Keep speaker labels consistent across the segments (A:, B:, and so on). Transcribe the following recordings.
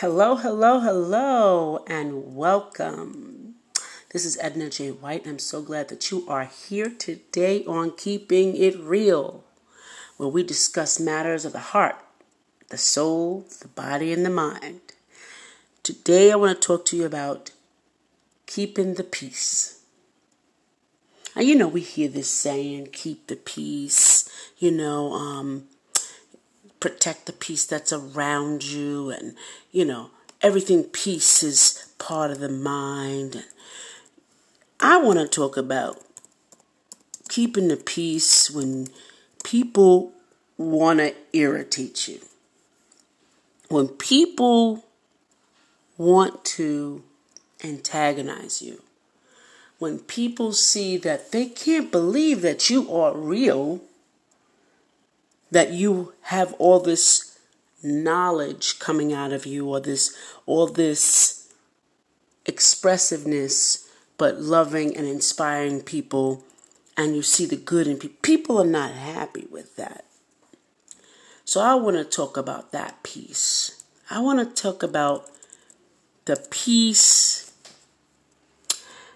A: Hello, hello, hello, and welcome. This is Edna J. White. I'm so glad that you are here today on Keeping It Real, where we discuss matters of the heart, the soul, the body, and the mind. Today, I want to talk to you about keeping the peace. And you know, we hear this saying, keep the peace, you know, um, protect the peace that's around you and you know everything peace is part of the mind. I want to talk about keeping the peace when people want to irritate you. When people want to antagonize you. When people see that they can't believe that you are real that you have all this knowledge coming out of you or this all this expressiveness but loving and inspiring people and you see the good in people people are not happy with that. So i want to talk about that piece i want to talk about the peace.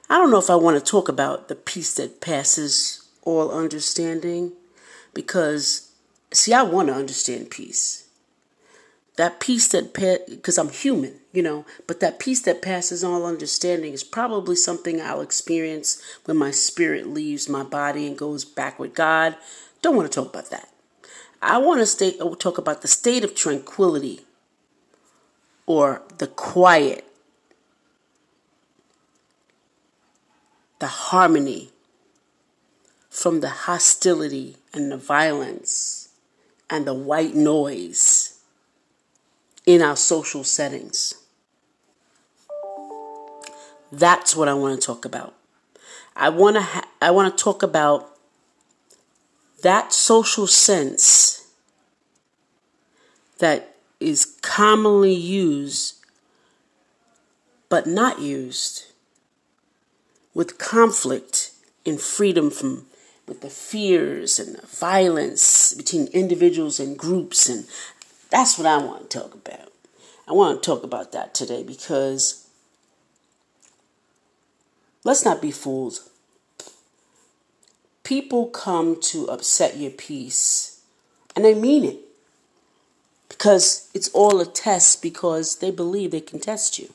A: I don't know if i want to talk about the peace that passes all understanding because see, I want to understand peace. That peace that, because I'm human, you know, but that peace that passes all understanding is probably something I'll experience when my spirit leaves my body and goes back with God. Don't want to talk about that. I want to stay, uh, talk about the state of tranquility or the quiet, the harmony from the hostility and the violence and the white noise in our social settings. That's what I want to talk about. I want to ha- I want to talk about that social sense that is commonly used but not used with conflict in freedom from with the fears and the violence between individuals and groups. And that's what I want to talk about. I want to talk about that today because let's not be fooled. People come to upset your peace, and they mean it because it's all a test because they believe they can test you.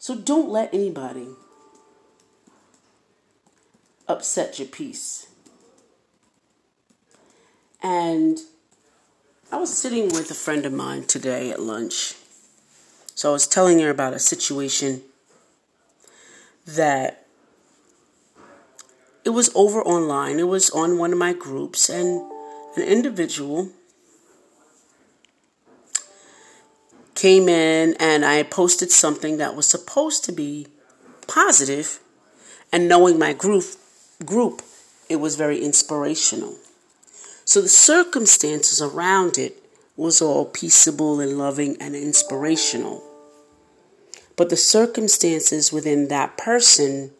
A: So don't let anybody upset your peace. And I was sitting with a friend of mine today at lunch. So I was telling her about a situation that it was over online. It was on one of my groups, and an individual came in and I posted something that was supposed to be positive, and knowing my group group, it was very inspirational. So the circumstances around it was all peaceable and loving and inspirational. But the circumstances within that person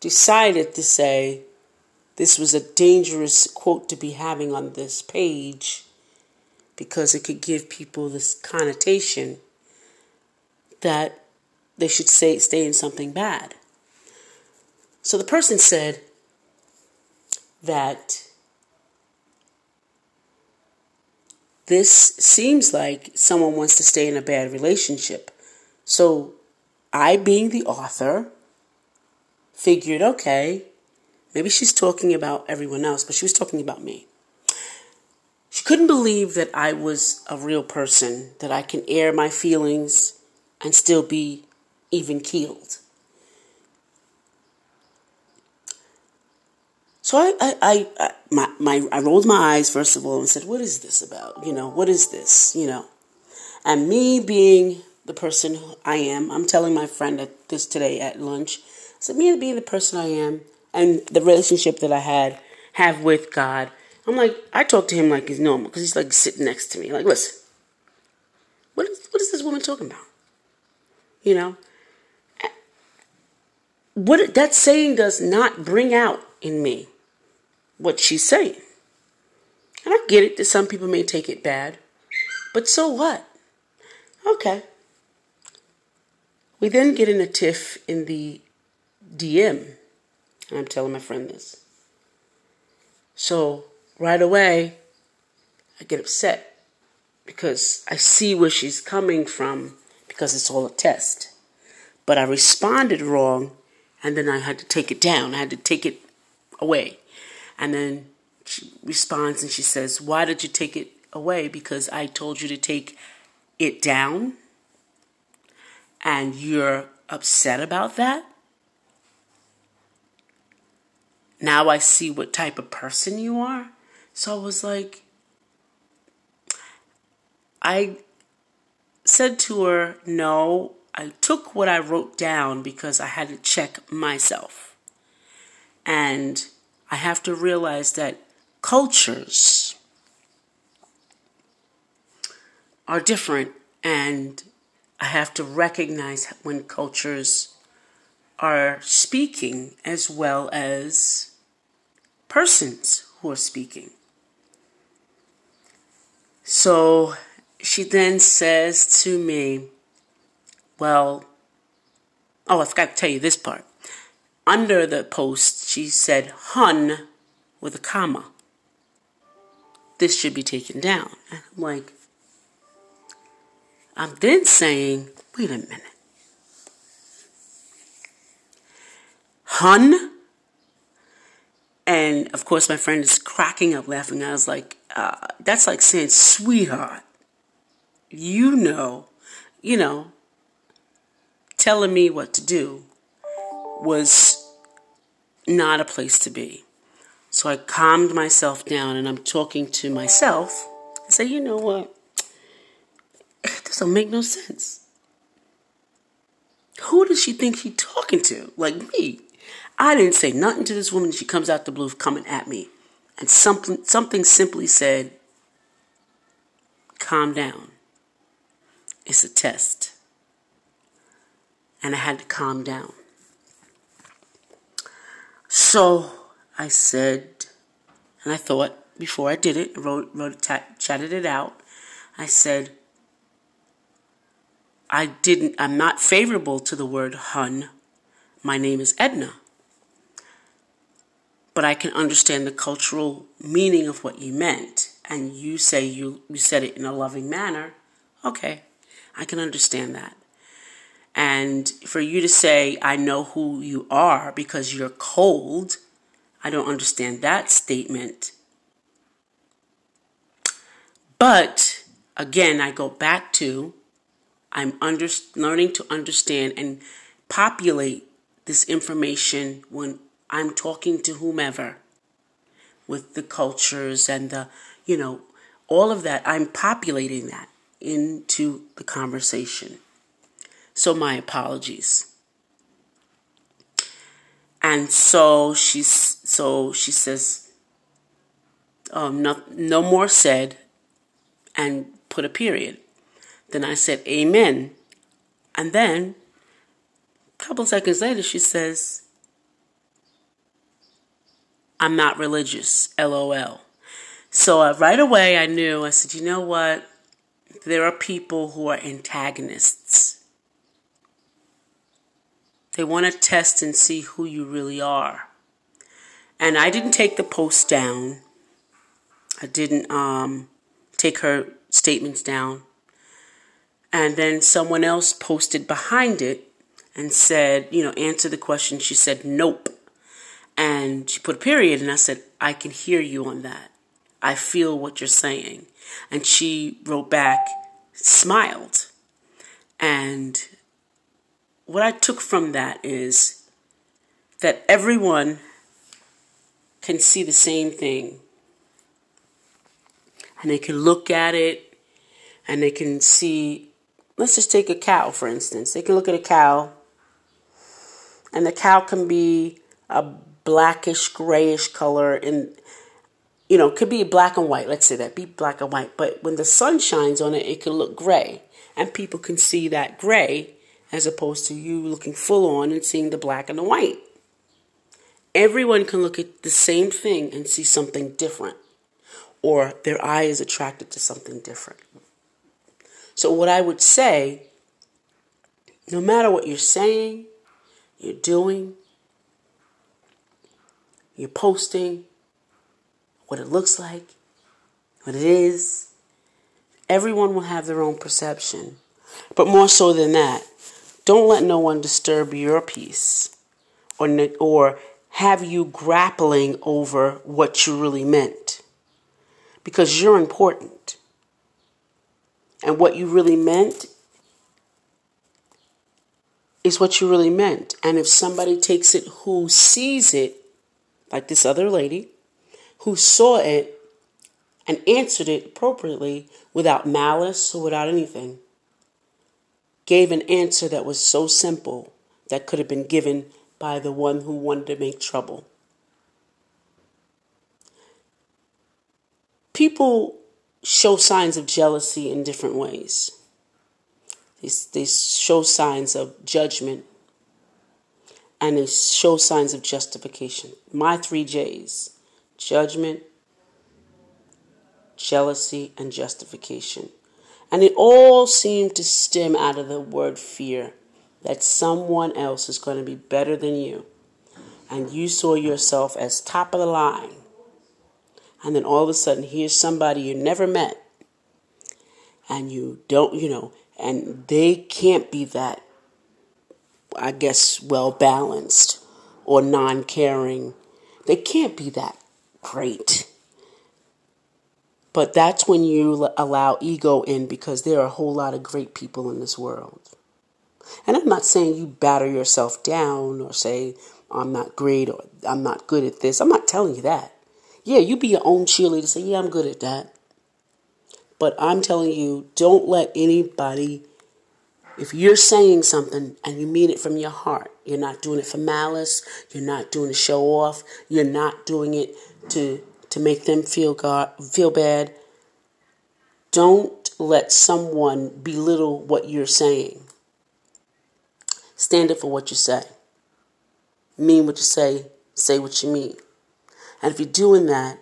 A: decided to say this was a dangerous quote to be having on this page because it could give people this connotation that they should say stay in something bad. So the person said, that this seems like someone wants to stay in a bad relationship. So I, being the author, figured, okay, maybe she's talking about everyone else, but she was talking about me. She couldn't believe that I was a real person, that I can air my feelings and still be even keeled. So I, I, I, my, my, I rolled my eyes first of all and said, "What is this about? You know, what is this? You know?" And me being the person I am, I'm telling my friend at this today at lunch. Said, "Me being the person I am, and the relationship that I had have with God." I'm like, I talk to him like he's normal because he's like sitting next to me. Like, listen, what is what is this woman talking about? You know, what that saying does not bring out in me what she's saying. And I get it that some people may take it bad, But so what? Okay. We then get in a tiff in the DM. And I'm telling my friend this. So right away, I get upset because I see where she's coming from because it's all a test. But I responded wrong and then I had to take it down. I had to take it away. And then she responds and she says, Why did you take it away? Because I told you to take it down and you're upset about that? Now I see what type of person you are. So I was like, I said to her, No, I took what I wrote down because I had to check myself. And I have to realize that cultures are different, and I have to recognize when cultures are speaking as well as persons who are speaking. So she then says to me, Well, oh, I forgot to tell you this part. Under the post, she said, Hun with a comma. This should be taken down. And I'm like, I'm then saying, wait a minute. Hun? And of course, my friend is cracking up laughing. I was like, uh, that's like saying, sweetheart you know, you know, telling me what to do was not a place to be. So I calmed myself down and I'm talking to myself. I say, you know what? It doesn't make no sense. Who does she think she's talking to? Like me. I didn't say nothing to this woman. She comes out the blue coming at me. And something, something simply said, calm down. It's a test. And I had to calm down. So I said, and I thought before I did it, wrote, wrote, chatted it out. I said, I didn't, I'm not favorable to the word Hun. My name is Edna. But I can understand the cultural meaning of what you meant. And you say you, you said it in a loving manner. Okay, I can understand that. And for you to say, I know who you are because you're cold, I don't understand that statement. But again, I go back to I'm under, learning to understand and populate this information when I'm talking to whomever with the cultures and the, you know, all of that. I'm populating that into the conversation. So, my apologies. And so she's so she says, um, no, no more said, and put a period. Then I said, Amen. And then, a couple seconds later, she says, I'm not religious, lol. So uh, right away, I knew, I said, you know what? there are people who are antagonists. They want to test and see who you really are. And I didn't take the post down. I didn't um, take her statements down. And then someone else posted behind it and said, you know, answer the question. She said, nope. And she put a period, and I said, I can hear you on that. I feel what you're saying. And she wrote back, smiled. And what I took from that is that everyone can see the same thing. And they can look at it and they can see, let's just take a cow, for instance. They can look at a cow and the cow can be a blackish, grayish color and you know, could be black and white. Let's say that be black and white. But when the sun shines on it, it can look gray, and people can see that gray as opposed to you looking full on and seeing the black and the white. Everyone can look at the same thing and see something different, or their eye is attracted to something different. So, what I would say, no matter what you're saying, you're doing, you're posting, what it looks like, what it is, everyone will have their own perception. But more so than that, don't let no one disturb your peace or, or have you grappling over what you really meant. Because you're important. And what you really meant is what you really meant. And if somebody takes it who sees it, like this other lady, who saw it and answered it appropriately without malice or without anything, gave an answer that was so simple that could have been given by the one who wanted to make trouble. People show signs of jealousy in different ways. They, they show signs of judgment and they show signs of justification. My three J's judgment, jealousy, and justification. And it all seemed to stem out of the word fear that someone else is going to be better than you. And you saw yourself as top of the line. And then all of a sudden here's somebody you never met. And you don't you know and they can't be that i guess well balanced or non-caring. They can't be that great but that's when you allow ego in because there are a whole lot of great people in this world and i'm not saying you batter yourself down or say i'm not great or i'm not good at this i'm not telling you that yeah, you be your own cheerleader. Say, yeah, I'm good at that. But I'm telling you, don't let anybody, if you're saying something and you mean it from your heart, you're not doing it for malice, you're not doing it to show off, you're not doing it to to make them feel God, feel bad. Don't let someone belittle what you're saying. Stand up for what you say. Mean what you say, say what you mean. And if you're doing that,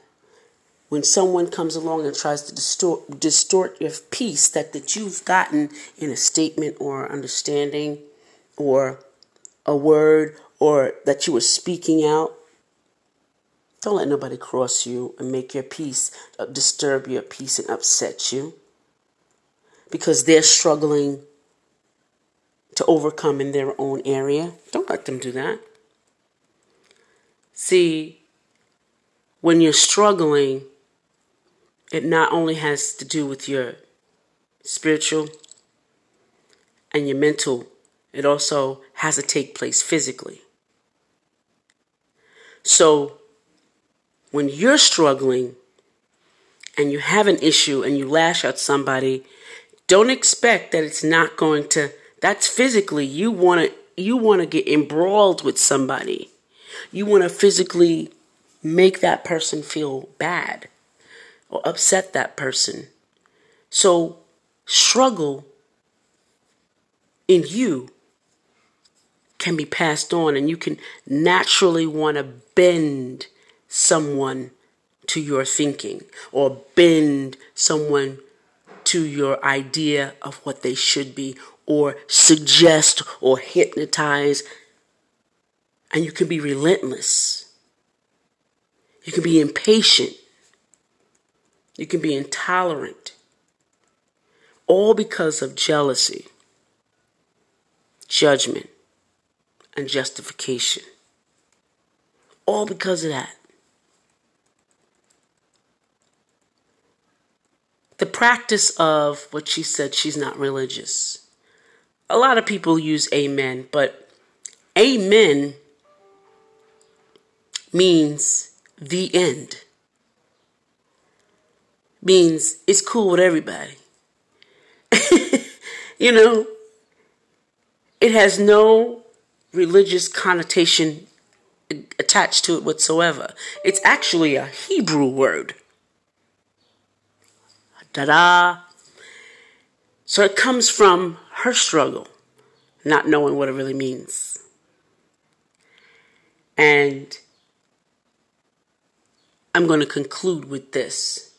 A: when someone comes along and tries to distort, distort your peace that, that you've gotten in a statement or understanding or a word or that you were speaking out, don't let nobody cross you and make your peace, uh, disturb your peace and upset you because they're struggling to overcome in their own area. Don't let them do that. See, when you're struggling, it not only has to do with your spiritual and your mental, it also has to take place physically. So, when you're struggling and you have an issue and you lash out somebody, don't expect that it's not going to that's physically you want to you want to get embroiled with somebody. You want to physically make that person feel bad or upset that person. So, struggle in you can be passed on, and you can naturally want to bend someone to your thinking or bend someone to your idea of what they should be or suggest or hypnotize. And you can be relentless. You can be impatient. You can be intolerant. All because of jealousy, judgment, and justification. All because of that. The practice of what she said, she's not religious. A lot of people use amen, but amen means the end means it's cool with everybody. you know, it has no religious connotation attached to it whatsoever. It's actually a Hebrew word. Da da. So it comes from her struggle, not knowing what it really means. And I'm going to conclude with this.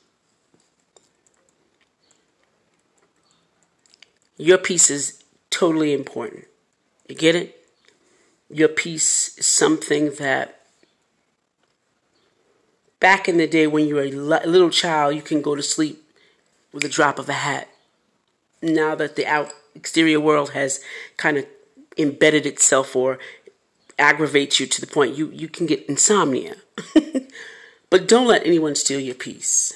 A: Your peace is totally important. You get it? Your peace is something that back in the day when you were a little child, you can go to sleep with a drop of a hat. Now that the out exterior world has kind of embedded itself or aggravates you to the point you, you can get insomnia. but don't let anyone steal your peace.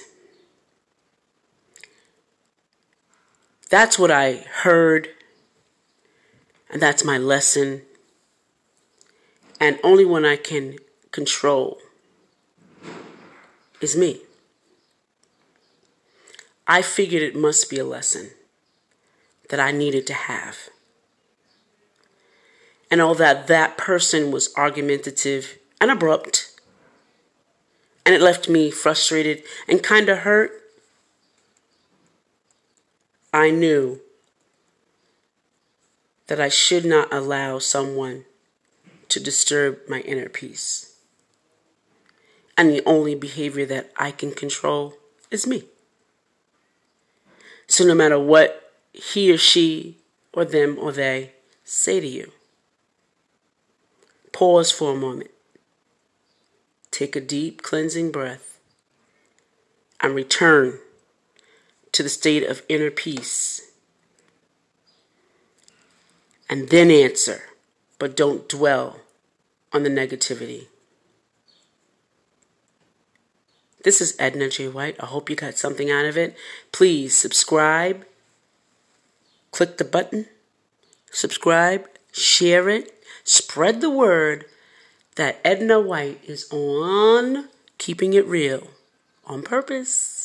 A: That's what I heard, and that's my lesson. And only one I can control is me. I figured it must be a lesson that I needed to have. And all that that person was argumentative and abrupt. And it left me frustrated and kind of hurt. I knew that I should not allow someone to disturb my inner peace. And the only behavior that I can control is me. So no matter what he or she or them or they say to you, pause for a moment. Take a deep cleansing breath and return to the state of inner peace. And then answer, but don't dwell on the negativity. This is Edna J. White. I hope you got something out of it. Please subscribe. Click the button. Subscribe. Share it. Spread the word that Edna White is on keeping it real on purpose.